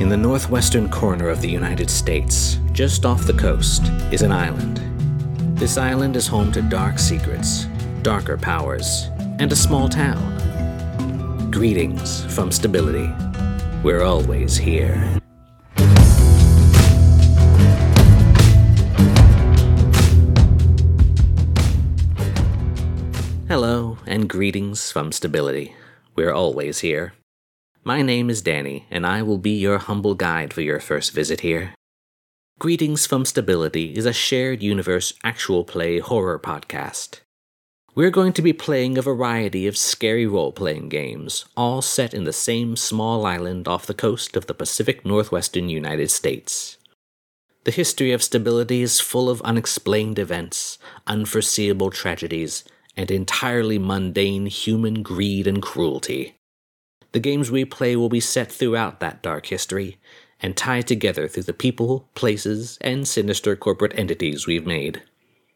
In the northwestern corner of the United States, just off the coast, is an island. This island is home to dark secrets, darker powers, and a small town. Greetings from stability. We're always here. Hello, and greetings from stability. We're always here. My name is Danny, and I will be your humble guide for your first visit here. Greetings from Stability is a shared universe actual play horror podcast. We're going to be playing a variety of scary role playing games, all set in the same small island off the coast of the Pacific Northwestern United States. The history of Stability is full of unexplained events, unforeseeable tragedies, and entirely mundane human greed and cruelty. The games we play will be set throughout that dark history and tied together through the people, places, and sinister corporate entities we've made.